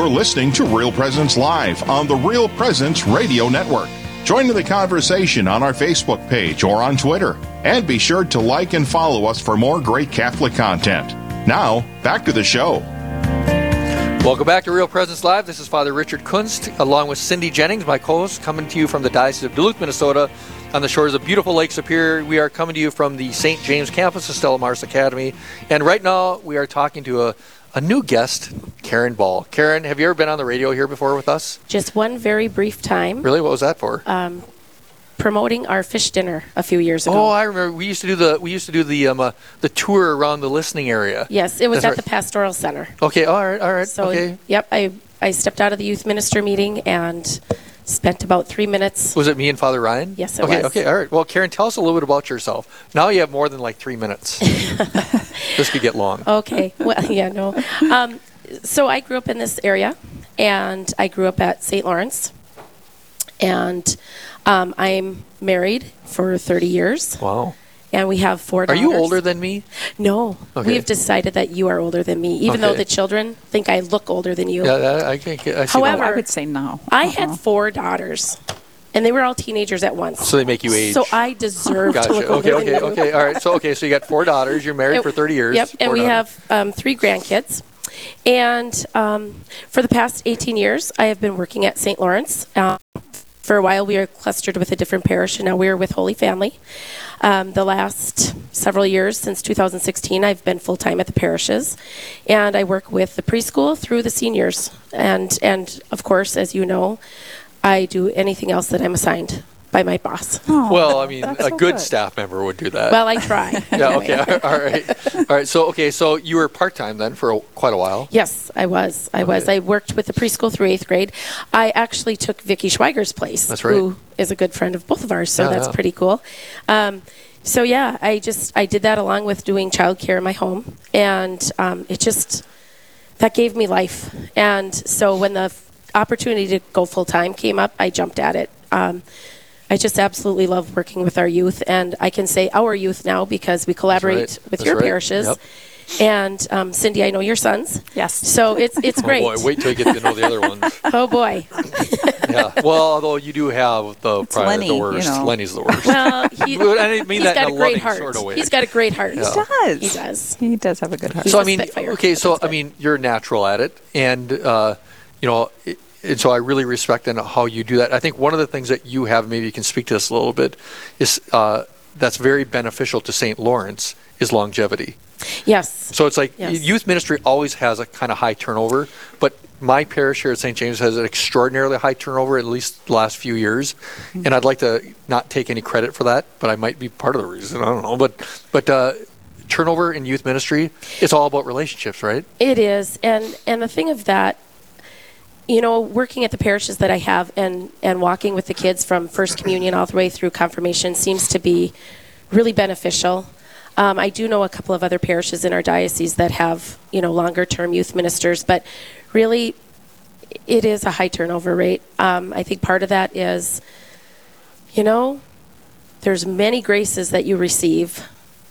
You're listening to Real Presence Live on the Real Presence Radio Network. Join in the conversation on our Facebook page or on Twitter. And be sure to like and follow us for more great Catholic content. Now, back to the show. Welcome back to Real Presence Live. This is Father Richard Kunst, along with Cindy Jennings, my co host, coming to you from the Diocese of Duluth, Minnesota, on the shores of beautiful Lake Superior. We are coming to you from the St. James campus of Stella Maris Academy. And right now, we are talking to a, a new guest, Karen Ball. Karen, have you ever been on the radio here before with us? Just one very brief time. Really? What was that for? Um, promoting our fish dinner a few years ago. Oh, I remember. We used to do the we used to do the um, uh, the tour around the listening area. yes, it was That's at right. the pastoral center. Okay. All right. All right. So, okay. yep, I I stepped out of the youth minister meeting and spent about three minutes. Was it me and Father Ryan? Yes, it okay, was. Okay, all right. Well, Karen, tell us a little bit about yourself. Now you have more than like three minutes. this could get long. Okay, well, yeah, no. Um, so I grew up in this area, and I grew up at St. Lawrence, and um, I'm married for 30 years, Wow. And we have four Are daughters. you older than me? No, Okay. we've decided that you are older than me, even though Okay. the children think I look older than you. Yeah, that- I can't get. I see However- that. I would say no. I Uh-uh. had four daughters, and they were all teenagers at once. So they make you age. So I deserve to Gotcha. look Okay. older Okay. than you. Okay. All right. So okay. So you got four daughters. You're married And- for 30 years. Yep, and Four we daughters. have um, three grandkids. And um, for the past 18 years, I have been working at St. Lawrence. Um, for a while, we were clustered with a different parish, and now we are with Holy Family. Um, the last several years, since 2016, I've been full time at the parishes, and I work with the preschool through the seniors. And and of course, as you know, I do anything else that I'm assigned by my boss. Oh, Well, I mean, that's a so good, good. staff member would do that. Well, I try. yeah. anyway. Okay. All right. All right. So okay. So you were part time then for a, quite a while. Yes, I was. I was. I worked with the preschool through eighth grade. I actually took Vicky Schweiger's place, That's right. who is a good friend of both of ours. So Yeah, that's yeah. pretty cool. Um, so yeah, I just I did that along with doing childcare in my home, and um, it just that gave me life. And so when the f- opportunity to go full time came up, I jumped at it. Um, I just absolutely love working with our youth, and I can say our youth now because we collaborate right. with That's your right. parishes. Yep. And um, Cindy, I know your sons. Yes. So it's it's great. Oh boy, wait till you get to know the other ones. Oh boy. Yeah. Well, although you do have the It's probably Lenny, the you worst. know. Lenny's the worst. Well, he, Well, I mean he's that in got a a great heart. sort of way. He's got a great heart. Yeah. does. He does. He does have a good heart. He's so a I mean, okay, so I mean, you're natural at it, and uh, you know, it, and so I really respect and how you do that. I think one of the things that you have, maybe you can speak to this a little bit, is uh, that's very beneficial to St. Lawrence is longevity. Yes. So it's like Yes. youth ministry always has a kind of high turnover, but my parish here at St. James has an extraordinarily high turnover, at least the last few years. Mm-hmm. And I'd like to not take any credit for that, but I might be part of the reason. I don't know. But but uh, turnover in youth ministry, it's all about relationships, right? It is, and and the thing of that, you know, working at the parishes that I have, and and walking with the kids from first communion all the way through confirmation seems to be really beneficial. Um, I do know a couple of other parishes in our diocese that have you know longer term youth ministers, but really, it is a high turnover rate. Um, I think part of that is, you know, there's many graces that you receive,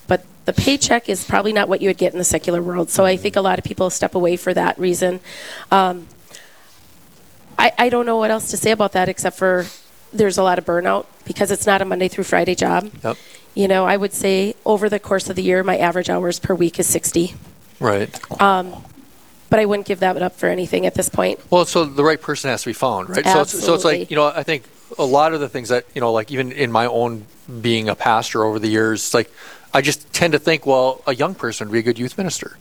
but the paycheck is probably not what you would get in the secular world. So I think a lot of people step away for that reason. Um, I, I don't know what else to say about that except for there's a lot of burnout because it's not a Monday through Friday job. Yep. You know, I would say over the course of the year, my average hours per week is 60. Right. Um, But I wouldn't give that up for anything at this point. Well, so the right person has to be found, right? So it's, so it's like you know, I think a lot of the things that you know, like even in my own being a pastor over the years, it's like I just tend to think, well, a young person would be a good youth minister,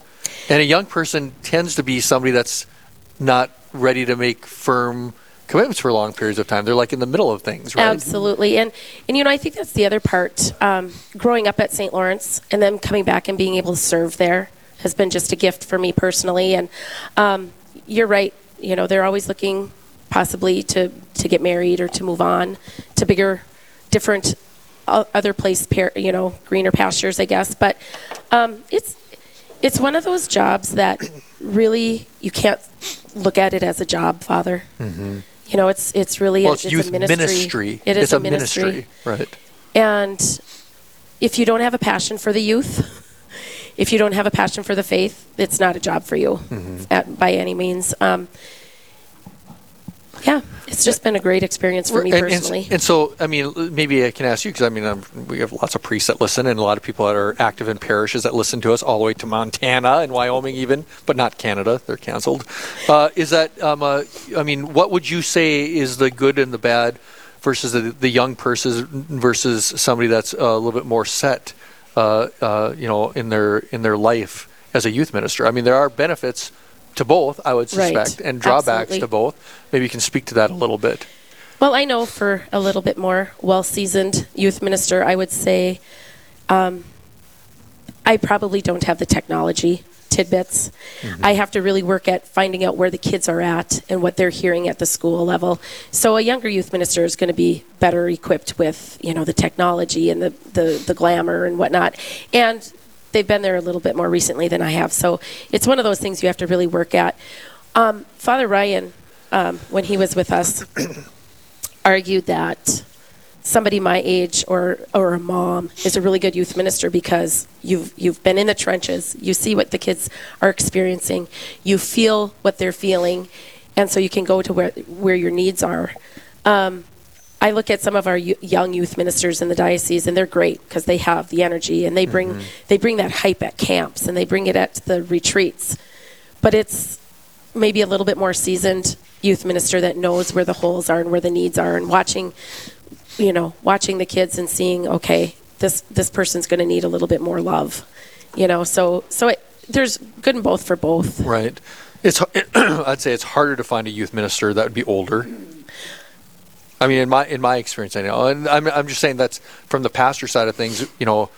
and a young person tends to be somebody that's not ready to make firm commitments for long periods of time. They're like in the middle of things, right? Absolutely, and and you know I think that's the other part. Um, growing up at St. Lawrence and then coming back and being able to serve there has been just a gift for me personally. And um, you're right. You know they're always looking possibly to to get married or to move on to bigger, different, o- other place, you know, greener pastures, I guess. But um, it's it's one of those jobs that really you can't look at it as a job, Father. You know, it's it's really well, a, it's, a youth ministry. ministry. It is it's a, a ministry, right? and if you don't have a passion for the youth, if you don't have a passion for the faith, it's not a job for you Mm-hmm. at, by any means. Um, yeah, it's just been a great experience for me and, and- personally. And, so, I mean, maybe I can ask you because I mean, um we have lots of priests that listen, and a lot of people that are active in parishes that listen to us all the way to Montana and Wyoming, even, but not Canada. They're canceled. Uh, is that? Um, uh, I mean, what would you say is the good and the bad versus the, the young person versus somebody that's a little bit more set, uh, uh, you know, in their in their life as a youth minister? I mean, there are benefits to both, I would Right. suspect, and drawbacks Absolutely. to both. Maybe you can speak to that a little bit. Well, I know for a little bit more well seasoned youth minister, I would say um, I probably don't have the technology tidbits. I have to really work at finding out where the kids are at and what they're hearing at the school level. So a younger youth minister is going to be better equipped with, you know, the technology and the, the, the glamour and whatnot. And they've been there a little bit more recently than I have. So it's one of those things you have to really work at. Um, Father Ryan, um, when he was with us, argued that somebody my age or or a mom is a really good youth minister because you've you've been in the trenches. You see what the kids are experiencing. You feel what they're feeling, and so you can go to where where your needs are. Um, I look at some of our young youth ministers in the diocese, and they're great because they have the energy and they bring mm-hmm. they bring that hype at camps and they bring it at the retreats. But it's maybe a little bit more seasoned youth minister that knows where the holes are and where the needs are and watching you know watching the kids and seeing okay this this person's going to need a little bit more love you know so so it, there's good in both for both Right. It's I'd say it's harder to find a youth minister that would be older. I mean, in my in my experience, I know, and I'm I'm just saying that's from the pastor side of things. You know,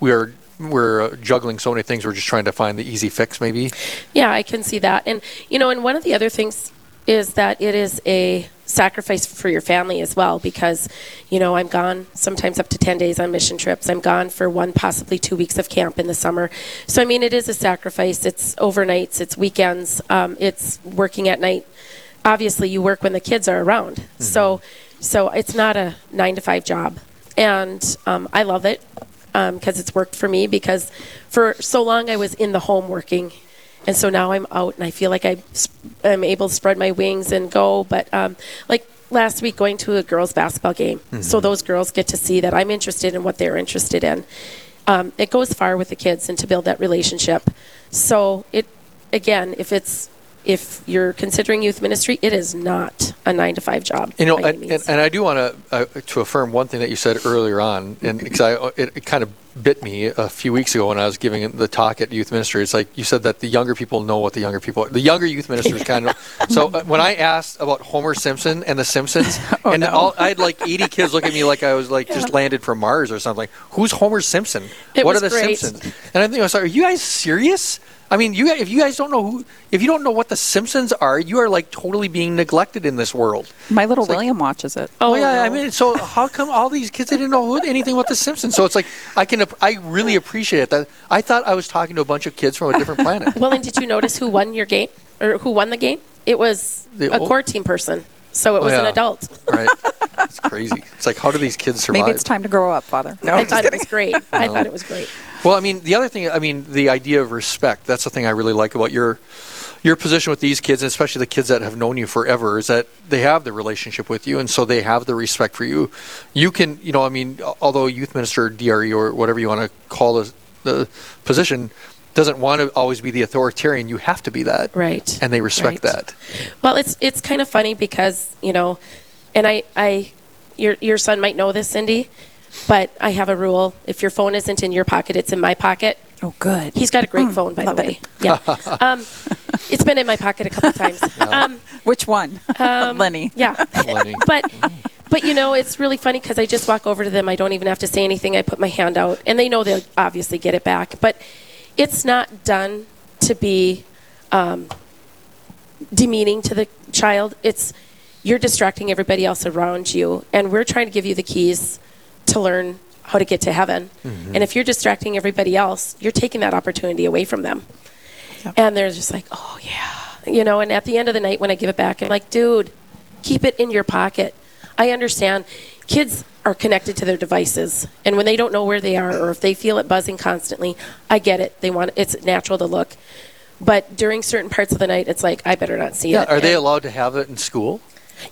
we're we're uh, juggling so many things. We're just trying to find the easy fix, maybe. Yeah, I can see that. And you know, and one of the other things is that it is a sacrifice for your family as well because you know, I'm gone sometimes up to 10 days on mission trips. I'm gone for one possibly 2 weeks of camp in the summer. So I mean, it is a sacrifice. It's overnights, it's weekends, um, it's working at night. Obviously, you work when the kids are around. So so it's not a 9 to 5 job. And um, I love it because it's worked for me because for so long I was in the home working and so now I'm out and I feel like I, I'm able to spread my wings and go. But um, like last week, going to a girls' basketball game, so those girls get to see that I'm interested in what they're interested in. Um, it goes far with the kids and to build that relationship. So it again, if it's if you're considering youth ministry, it is not a nine to five job. You know, and, and, and I do want to uh, to affirm one thing that you said earlier on, and because I it, it kind of bit me a few weeks ago when I was giving the talk at youth ministry. It's like you said that the younger people know what the younger people, the younger youth ministers kind of. So uh, when I asked about Homer Simpson and the Simpsons, Oh, and all, I had like 80 kids look at me like I was like just landed from Mars or something. Like, who's Homer Simpson? It what are the great. Simpsons? And I think I was like, are you guys serious? I mean, you if you guys don't know who, if you don't know what the Simpsons are, you are like totally being neglected in this world. My little It's like- William watches it. Oh, oh yeah, I mean, so how come all these kids they didn't know who- anything about The Simpsons? So it's like I can, I really appreciate it. That I thought I was talking to a bunch of kids from a different planet. well, and did you notice who won your game or who won the game? It was The a old- core team person. So it was oh, an yeah. adult. right? It's crazy. It's like how do these kids survive? Maybe it's time to grow up, Father. No, I I'm just thought it was great. I thought it was great. Well, I mean, the other thing, I mean, the idea of respect. That's the thing I really like about your your position with these kids, and especially the kids that have known you forever, is that they have the relationship with you, and so they have the respect for you. You can, you know, I mean, although youth minister, DRE, or whatever you want to call the, the position, doesn't want to always be the authoritarian. You have to be that, Right. And they respect Right. that. Well, it's it's kind of funny because you know, and I I your your son might know this, Cindy, but I have a rule: if your phone isn't in your pocket, it's in my pocket. Oh, good. He's got a great phone, by the love way. it. Yeah, um, it's been in my pocket a couple times. Um, Which one? Lenny. yeah, Lenny. but but you know, it's really funny because I just walk over to them. I don't even have to say anything. I put my hand out, and they know they'll obviously get it back. But it's not done to be um, demeaning to the child. It's you're distracting everybody else around you, and we're trying to give you the keys to learn how to get to heaven. Mm-hmm. And if you're distracting everybody else, you're taking that opportunity away from them. Yep. And they're just like, oh yeah, you know. And at the end of the night, when I give it back, I'm like, dude, keep it in your pocket. I understand. Kids are connected to their devices, and when they don't know where they are, or if they feel it buzzing constantly, I get it. They want it's natural to look, but during certain parts of the night, it's like I better not see Yeah, it. are they allowed to have it in school?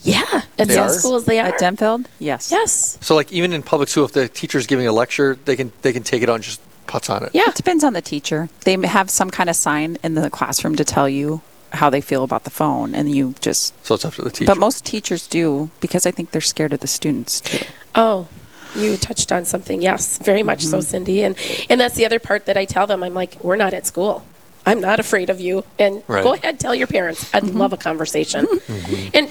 Yeah, at They some are? schools they are. At Denfield? Yes. yes. So like even in public school, if the teacher's giving a lecture, they can they can take it on just putz on it. Yeah. It depends on the teacher. They have some kind of sign in the classroom to tell you how they feel about the phone, and you just. So it's up to the teacher. But most teachers do because I think they're scared of the students too. Oh, you touched on something. Yes, very much so, mm-hmm. Cindy. And and that's the other part that I tell them. I'm like, we're not at school. I'm not afraid of you. And Right. go ahead, tell your parents. I'd mm-hmm. love a conversation. Mm-hmm. And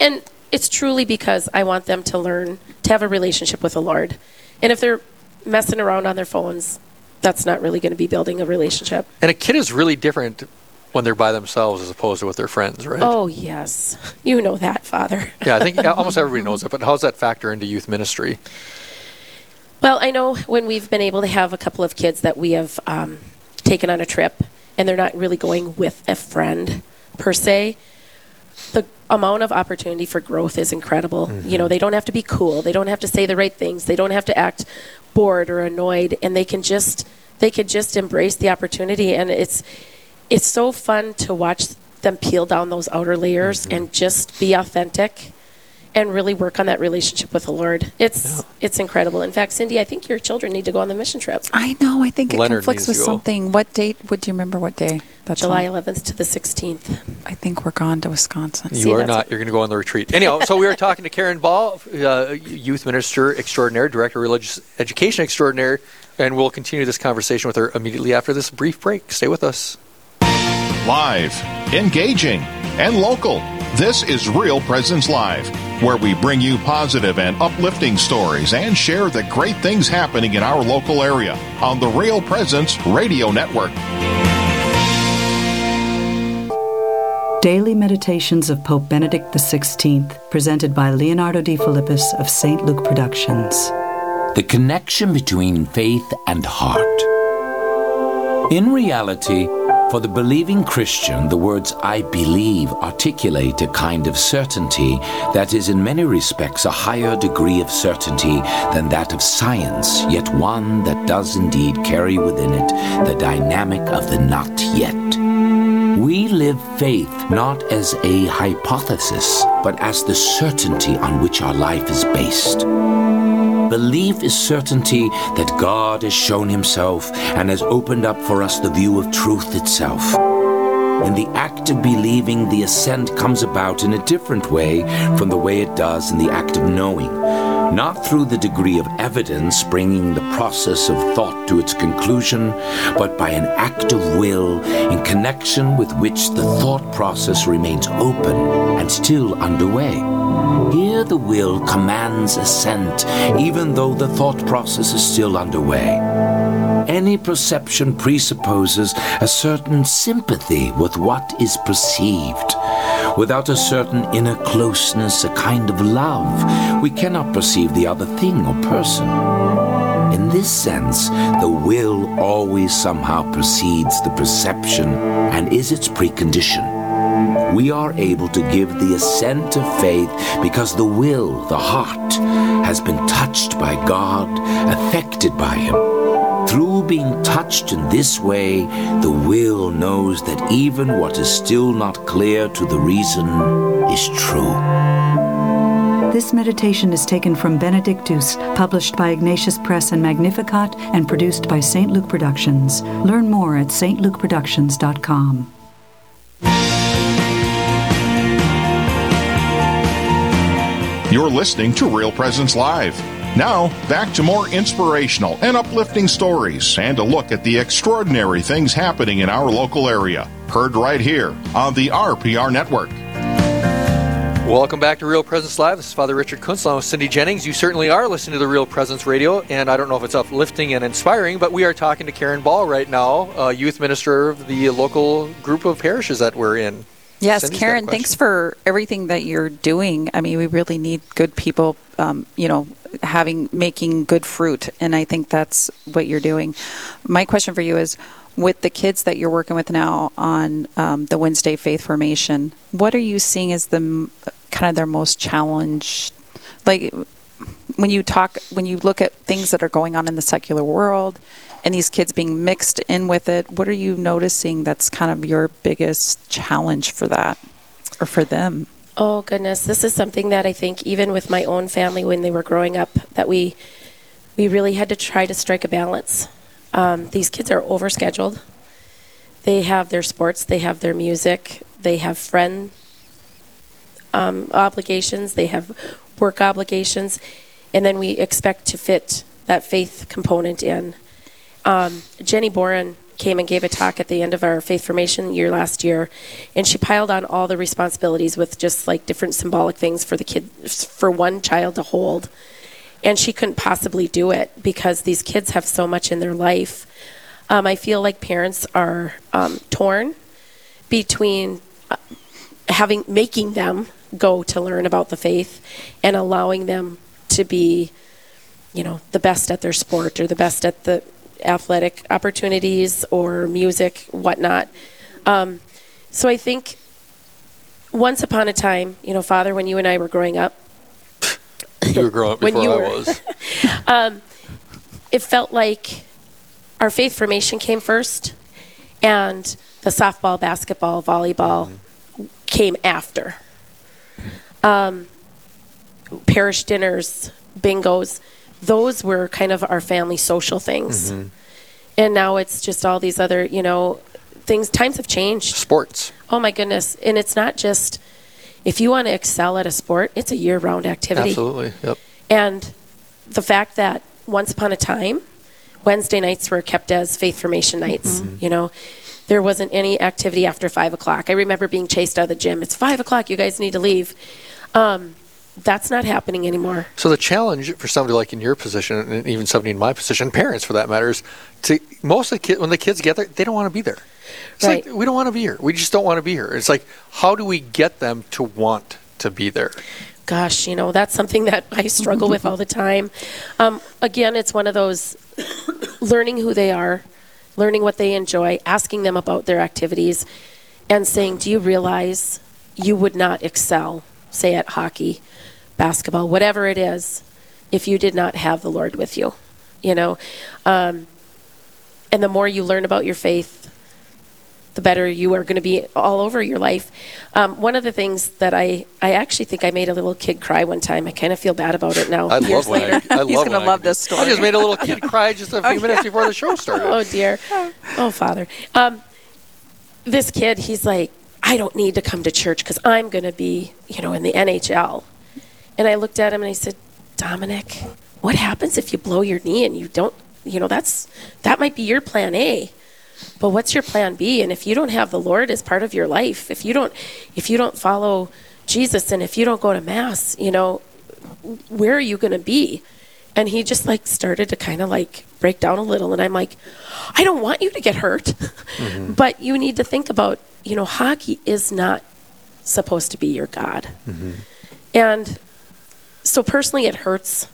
and it's truly because I want them to learn to have a relationship with the Lord. And if they're messing around on their phones, that's not really going to be building a relationship. and a kid is really different when they're by themselves as opposed to with their friends, right? Oh yes, you know that, Father. Yeah, I think almost everybody knows it. But how does that factor into youth ministry? Well, I know when we've been able to have a couple of kids that we have um, taken on a trip, and they're not really going with a friend per se. Amount of opportunity for growth is incredible. You know, mm-hmm. they don't have to be cool. They don't have to say the right things. They don't have to act bored or annoyed, and they can just they could just embrace the opportunity. And it's it's so fun to watch them peel down those outer layers mm-hmm. and just be authentic and really work on that relationship with the Lord. It's it's incredible. In fact, Cindy, I think your children need to go on the mission trip. I know. I think it Leonard conflicts needs with to go. something. What date? Would you remember? What day? That's July on? 11th to the 16th. I think we're gone to Wisconsin. You See, are that's not. a- You're going to go on the retreat. Anyhow, so we were talking to Karen Ball, uh, youth minister extraordinaire, director of religious education extraordinaire, and we'll continue this conversation with her immediately after this brief break. Stay with us. Live, engaging, and local. This is Real Presence Live, where we bring you positive and uplifting stories and share the great things happening in our local area on the Real Presence Radio Network. Daily Meditations of Pope Benedict XVI, presented by Leonardo Defilippis of St. Luke Productions. the connection between faith and heart. In reality, for the believing Christian, the words I believe articulate a kind of certainty that is in many respects a higher degree of certainty than that of science, yet one that does indeed carry within it the dynamic of the not yet. We live faith not as a hypothesis, but as the certainty on which our life is based. Belief is certainty that God has shown himself and has opened up for us the view of truth itself. In the act of believing, the assent comes about in a different way from the way it does in the act of knowing. Not through the degree of evidence bringing the process of thought to its conclusion, but by an act of will in connection with which the thought process remains open and still underway. Here the will commands assent, even though the thought process is still underway. Any perception presupposes a certain sympathy with what is perceived. Without a certain inner closeness, a kind of love, we cannot perceive the other thing or person. In this sense, the will always somehow precedes the perception and is its precondition we are able to give the assent of faith because the will, the heart, has been touched by God, affected by Him. Through being touched in this way, the will knows that even what is still not clear to the reason is true. This meditation is taken from Benedictus, published by Ignatius Press and Magnificat, and produced by St. Luke Productions. Learn more at stlukeproductions.com. You're listening to Real Presence Live. Now, back to more inspirational and uplifting stories and a look at the extraordinary things happening in our local area. Heard right here on the RPR Network. Welcome back to Real Presence Live. This is Father Richard Kunst along with Cindy Jennings. You certainly are listening to the Real Presence Radio, and I don't know if it's uplifting and inspiring, but we are talking to Karen Ball right now, youth minister of the local group of parishes that we're in. Yes, Cindy's Karen, thanks for everything that you're doing. I mean, we really need good people, um, you know, having making good fruit, and I think that's what you're doing. My question for you is, with the kids that you're working with now on um, the Wednesday Faith Formation, what are you seeing as the kind of their most challenge? Like when you talk, when you look at things that are going on in the secular world, and these kids being mixed in with it, what are you noticing that's kind of your biggest challenge for that or for them? Oh goodness, this is something that I think even with my own family when they were growing up that we we really had to try to strike a balance. Um, these kids are overscheduled. They have their sports, they have their music, they have friend um, obligations, they have work obligations, and then we expect to fit that faith component in. Um, Jenny Boren came and gave a talk at the end of our faith formation year last year, and she piled on all the responsibilities with just like different symbolic things for the kid, for one child to hold. And she couldn't possibly do it because these kids have so much in their life. Um, I feel like parents are um, torn between uh, having making them go to learn about the faith and allowing them to be, you know, the best at their sport or the best at the athletic opportunities or music, whatnot. Um, so I think once upon a time, you know, Father, when you and I were growing up, You were growing up before you I were- was. it felt like our faith formation came first and the softball, basketball, volleyball came after. Um, parish dinners, bingos, those were kind of our family social things. And now it's just all these other, you know, things. Times have changed. Sports. Oh my goodness. And it's not just if you want to excel at a sport, it's a year round activity. Absolutely. Yep. And the fact that once upon a time, Wednesday nights were kept as faith formation nights. You know, there wasn't any activity after five o'clock. I remember being chased out of the gym. It's five o'clock. You guys need to leave. Um, that's not happening anymore. So the challenge for somebody like in your position, and even somebody in my position, parents for that matter, is to most of the kids when the kids get there, they don't want to be there. It's like Right. we don't want to be here. We just don't want to be here. It's like how do we get them to want to be there? Gosh, you know, that's something that I struggle with all the time. Um, again, it's one of those learning who they are, learning what they enjoy, asking them about their activities, and saying, Do you realize you would not excel, say at hockey, basketball, whatever it is, if you did not have the Lord with you? You know, um, and the more you learn about your faith, the better you are going to be all over your life. Um, one of the things that I, I actually think I made a little kid cry one time. I kind of feel bad about it now. I years love when. I, I love He's when gonna I love can this story. I just made a little kid cry just a few minutes before the show started. oh dear. Oh father. Um, this kid, he's like, I don't need to come to church because I'm going to be, you know, in the NHL. And I looked at him and I said, Dominic, what happens if you blow your knee and you don't, you know, that's that might be your plan A. But what's your plan B? And if you don't have the Lord as part of your life, if you don't if you don't follow Jesus and if you don't go to mass, you know, where are you going to be? And he just like started to kind of like break down a little and I'm like, I don't want you to get hurt. Mm-hmm. but you need to think about, you know, hockey is not supposed to be your god. Mm-hmm. And so personally, it hurts.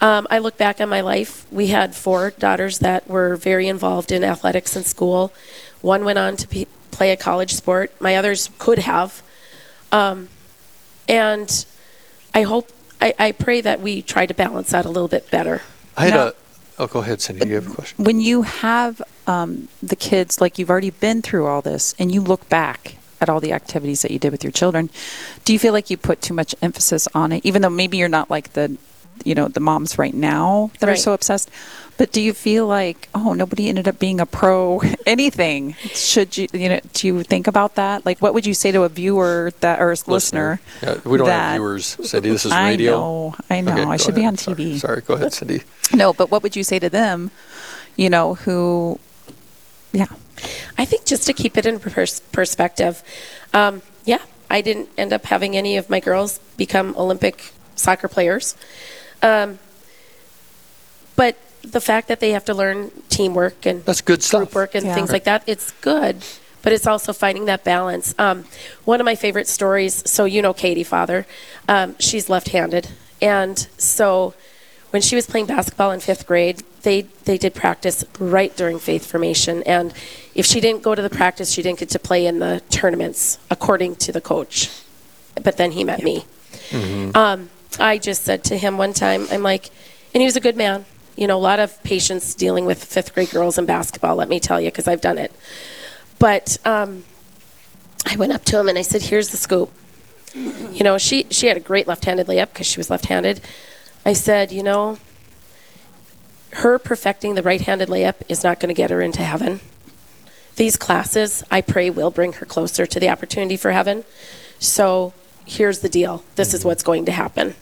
Um, I look back on my life. We had four daughters that were very involved in athletics in school. One went on to be, play a college sport. My others could have. Um, and I hope, I, I pray that we try to balance that a little bit better. I had Now- a. Oh, go ahead, Cindy. You have a question. when you have um, the kids, like you've already been through all this, and you look back at all the activities that you did with your children, do you feel like you put too much emphasis on it? Even though maybe you're not like the, you know, the moms right now that are so obsessed, but do you feel like, oh, nobody ended up being a pro anything? Should you, you know, do you think about that? Like, what would you say to a viewer that or a listener? Yeah, we don't that- have viewers, Cindy. This is radio I radio. know, I know. Okay, I go should be ahead. on Sorry. TV. Sorry. Go ahead, Cindy. No, but what would you say to them? You know, who, yeah. I think just to keep it in pers- perspective, um, yeah, I didn't end up having any of my girls become Olympic soccer players. Um, but the fact that they have to learn teamwork and That's good stuff. group work and Yeah. things like that, it's good. But it's also finding that balance. Um, one of my favorite stories. So you know Katie, father. Um, she's left-handed, and so when she was playing basketball in fifth grade, they they did practice right during faith formation. And if she didn't go to the practice, she didn't get to play in the tournaments according to the coach. But then he met me. Um, I just said to him one time, I'm like, and he was a good man. You know, a lot of patients dealing with fifth grade girls in basketball, let me tell you, because I've done it. But um, I went up to him and I said, Here's the scoop. You know, she she had a great left-handed layup because she was left-handed. I said, you know, her perfecting the right-handed layup is not going to get her into heaven. These classes, I pray, will bring her closer to the opportunity for heaven. So here's the deal. This is what's going to happen.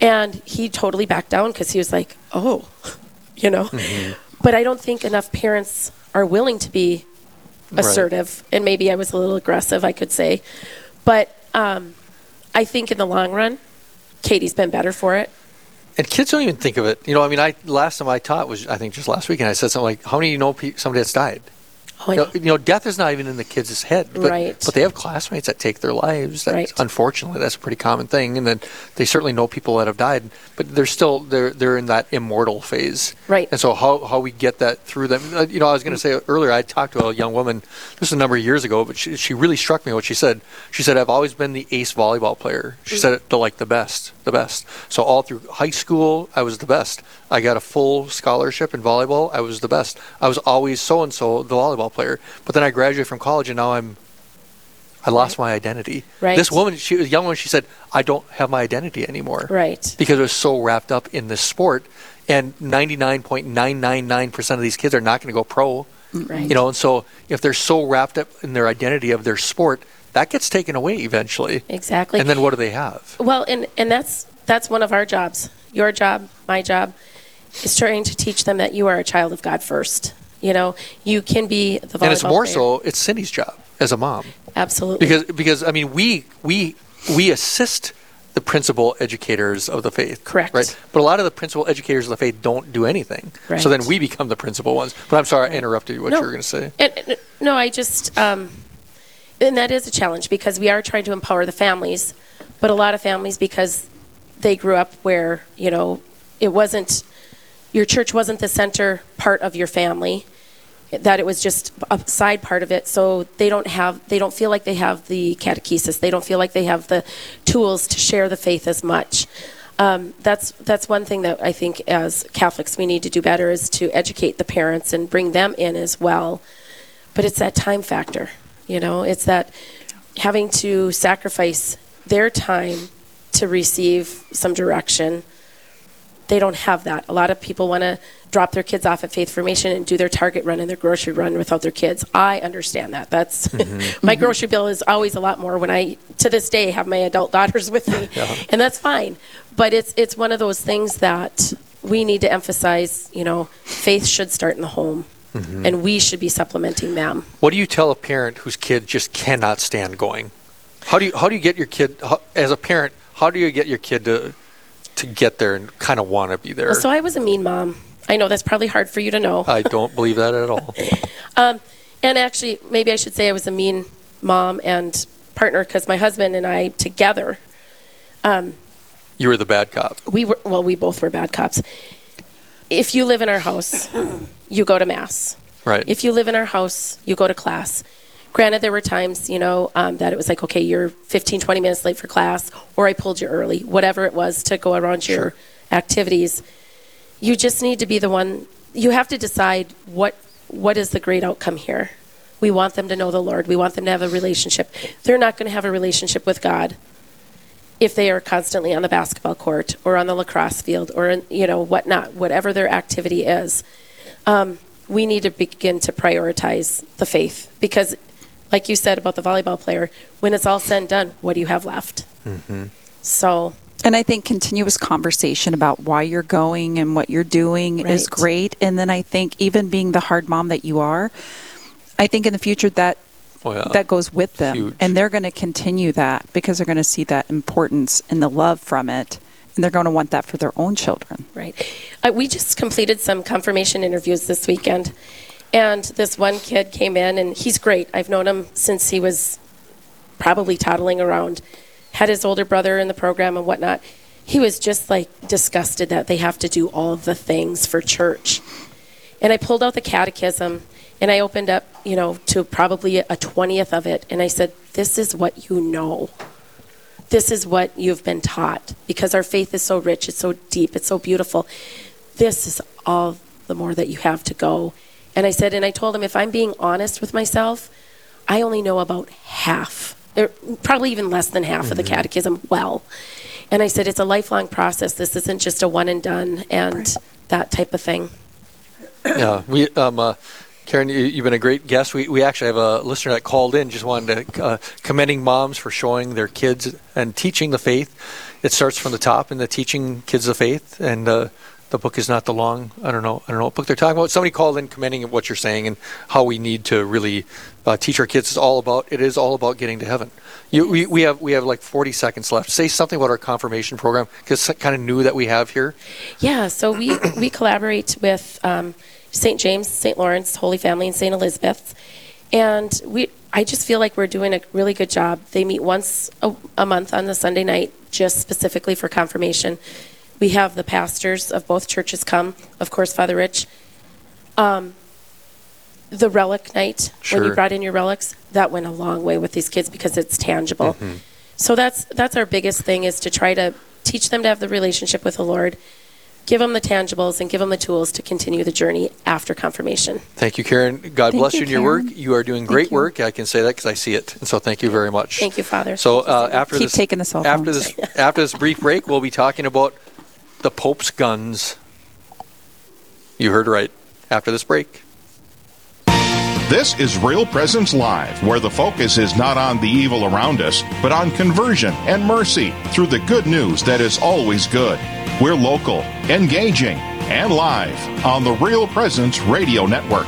And he totally backed down because he was like, oh, you know. But I don't think enough parents are willing to be Right. assertive. And maybe I was a little aggressive, I could say. But um, I think in the long run, Katie's been better for it. And kids don't even think of it. You know, I mean, I last time I taught was I think just last week, and I said something like, "How many of you know somebody that's died?" Oh, You know, you know, death is not even in the kids' head, but, Right. but they have classmates that take their lives. That, Right. Unfortunately, that's a pretty common thing, and then they certainly know people that have died, but they're still they're they're in that immortal phase. Right. And so how how we get that through them? uh, You know, I was going to say earlier, I talked to a young woman. This was a number of years ago, but she she really struck me what she said. She said, "I've always been the ace volleyball player." She said it to like the best, the best. So all through high school, I was the best. I got a full scholarship in volleyball. I was the best. I was always so and so the volleyball player. But then I graduated from college, and now I'm. I lost my identity. Right. This woman, she was a young woman. She said, "I don't have my identity anymore." Right. Because it was so wrapped up in this sport, and 99.999% of these kids are not going to go pro. Right. You know, and so if they're so wrapped up in their identity of their sport, that gets taken away eventually. Exactly. And then what do they have? Well, and and that's that's one of our jobs. Your job, my job, is trying to teach them that you are a child of God first. You know, you can be the volleyball and it's more player. so it's Cindy's job as a mom absolutely because because I mean we we we assist the principal educators of the faith. Correct. Right. But a lot of the principal educators of the faith don't do anything. Right. So then we become the principal ones. But I'm sorry I interrupted you. What No. you were going to say? And, and- no, I just, um, and that is a challenge because we are trying to empower the families, but a lot of families because they grew up where you know it wasn't your church wasn't the center part of your family that it was just a side part of it. So they don't have they don't feel like they have the catechesis. They don't feel like they have the tools to share the faith as much. Um, that's that's one thing that I think as Catholics we need to do better is to educate the parents and bring them in as well. But it's that time factor you know? It's that having to sacrifice their time to receive some direction they don't have that. A lot of people want to drop their kids off at faith formation and do their target run and their grocery run without their kids. I understand that. That's mm-hmm. my grocery bill is always a lot more when i to this day have my adult daughters with me and that's fine. But it's it's one of those things that we need to emphasize you know faith should start in the home mm-hmm. and we should be supplementing them. What do you tell a parent whose kid just cannot stand going? How do you how do you get your kid how, as a parent? How do you get your kid to to get there and kind of want to be there? So I was a mean mom. I know that's probably hard for you to know. I don't believe that at all. Um, and actually, maybe I should say I was a mean mom and partner because my husband and I together, um, You were the bad cop. we were, well, we both were bad cops. If you live in our house, you go to mass. Right. If you live in our house, you go to class. Granted, there were times, you know, um, that it was like, okay, you're 15, 20 minutes late for class, or I pulled you early, whatever it was to go around your activities. You just need to be the one. You have to decide what what is the great outcome here. We want them to know the Lord. We want them to have a relationship. They're not going to have a relationship with God if they are constantly on the basketball court or on the lacrosse field or in, you know whatnot, whatever their activity is. Um, we need to begin to prioritize the faith because, like you said about the volleyball player, when it's all said and done, what do you have left? So And I think continuous conversation about why you're going and what you're doing is great. And then I think even being the hard mom that you are, I think in the future that Oh, yeah. that goes with them, Huge. and they're going to continue that because they're going to see that importance and the love from it, and they're going to want that for their own children. Right. Uh, we just completed some confirmation interviews this weekend, and this one kid came in, and he's great. I've known him since he was probably toddling around. Had his older brother in the program and whatnot. He was just like disgusted that they have to do all of the things for church. And I pulled out the catechism and I opened up, you know, to probably a 20th of it. And I said, This is what you know this is what you've been taught because our faith is so rich, it's so deep, it's so beautiful. This is all the more that you have to go. And I said, and I told him, if I'm being honest with myself, I only know about half er, probably even less than half of the catechism well. And I said, it's a lifelong process. This isn't just a one and done and that type of thing. Yeah, we um, uh, Karen, you, you've been a great guest. We, we actually have a listener that called in, just wanted to uh, commending moms for showing their kids and teaching the faith. It starts from the top in the teaching kids the faith, and uh, the book is not the long. I don't know. I don't know what book they're talking about. Somebody called in commending what you're saying and how we need to really uh, teach our kids. It's all about. It is all about getting to heaven. You, we, we have we have like 40 seconds left. Say something about our confirmation program because it's kind of new that we have here. Yeah, so we, we collaborate with um, St. James, St. Lawrence, Holy Family, and St. Elizabeth. And we, I just feel like we're doing a really good job. They meet once a, a month on the Sunday night, just specifically for confirmation. We have the pastors of both churches come, of course, Father Rich. Um, the relic night, when you brought in your relics, that went a long way with these kids because it's tangible. Mm-hmm. So that's that's our biggest thing is to try to teach them to have the relationship with the Lord, give them the tangibles, and give them the tools to continue the journey after confirmation. Thank you, Karen. God Thank bless you you, in your work. Karen. You are doing great you. work. I can say that because I see it. And so thank you very much. Thank you, Father. So uh, after Keep this, taking the cell after phones. this, after this brief break, we'll be talking about the Pope's guns. You heard right. After this break. This is Real Presence Live, where the focus is not on the evil around us, but on conversion and mercy through the good news that is always good. We're local, engaging, and live on the Real Presence Radio Network.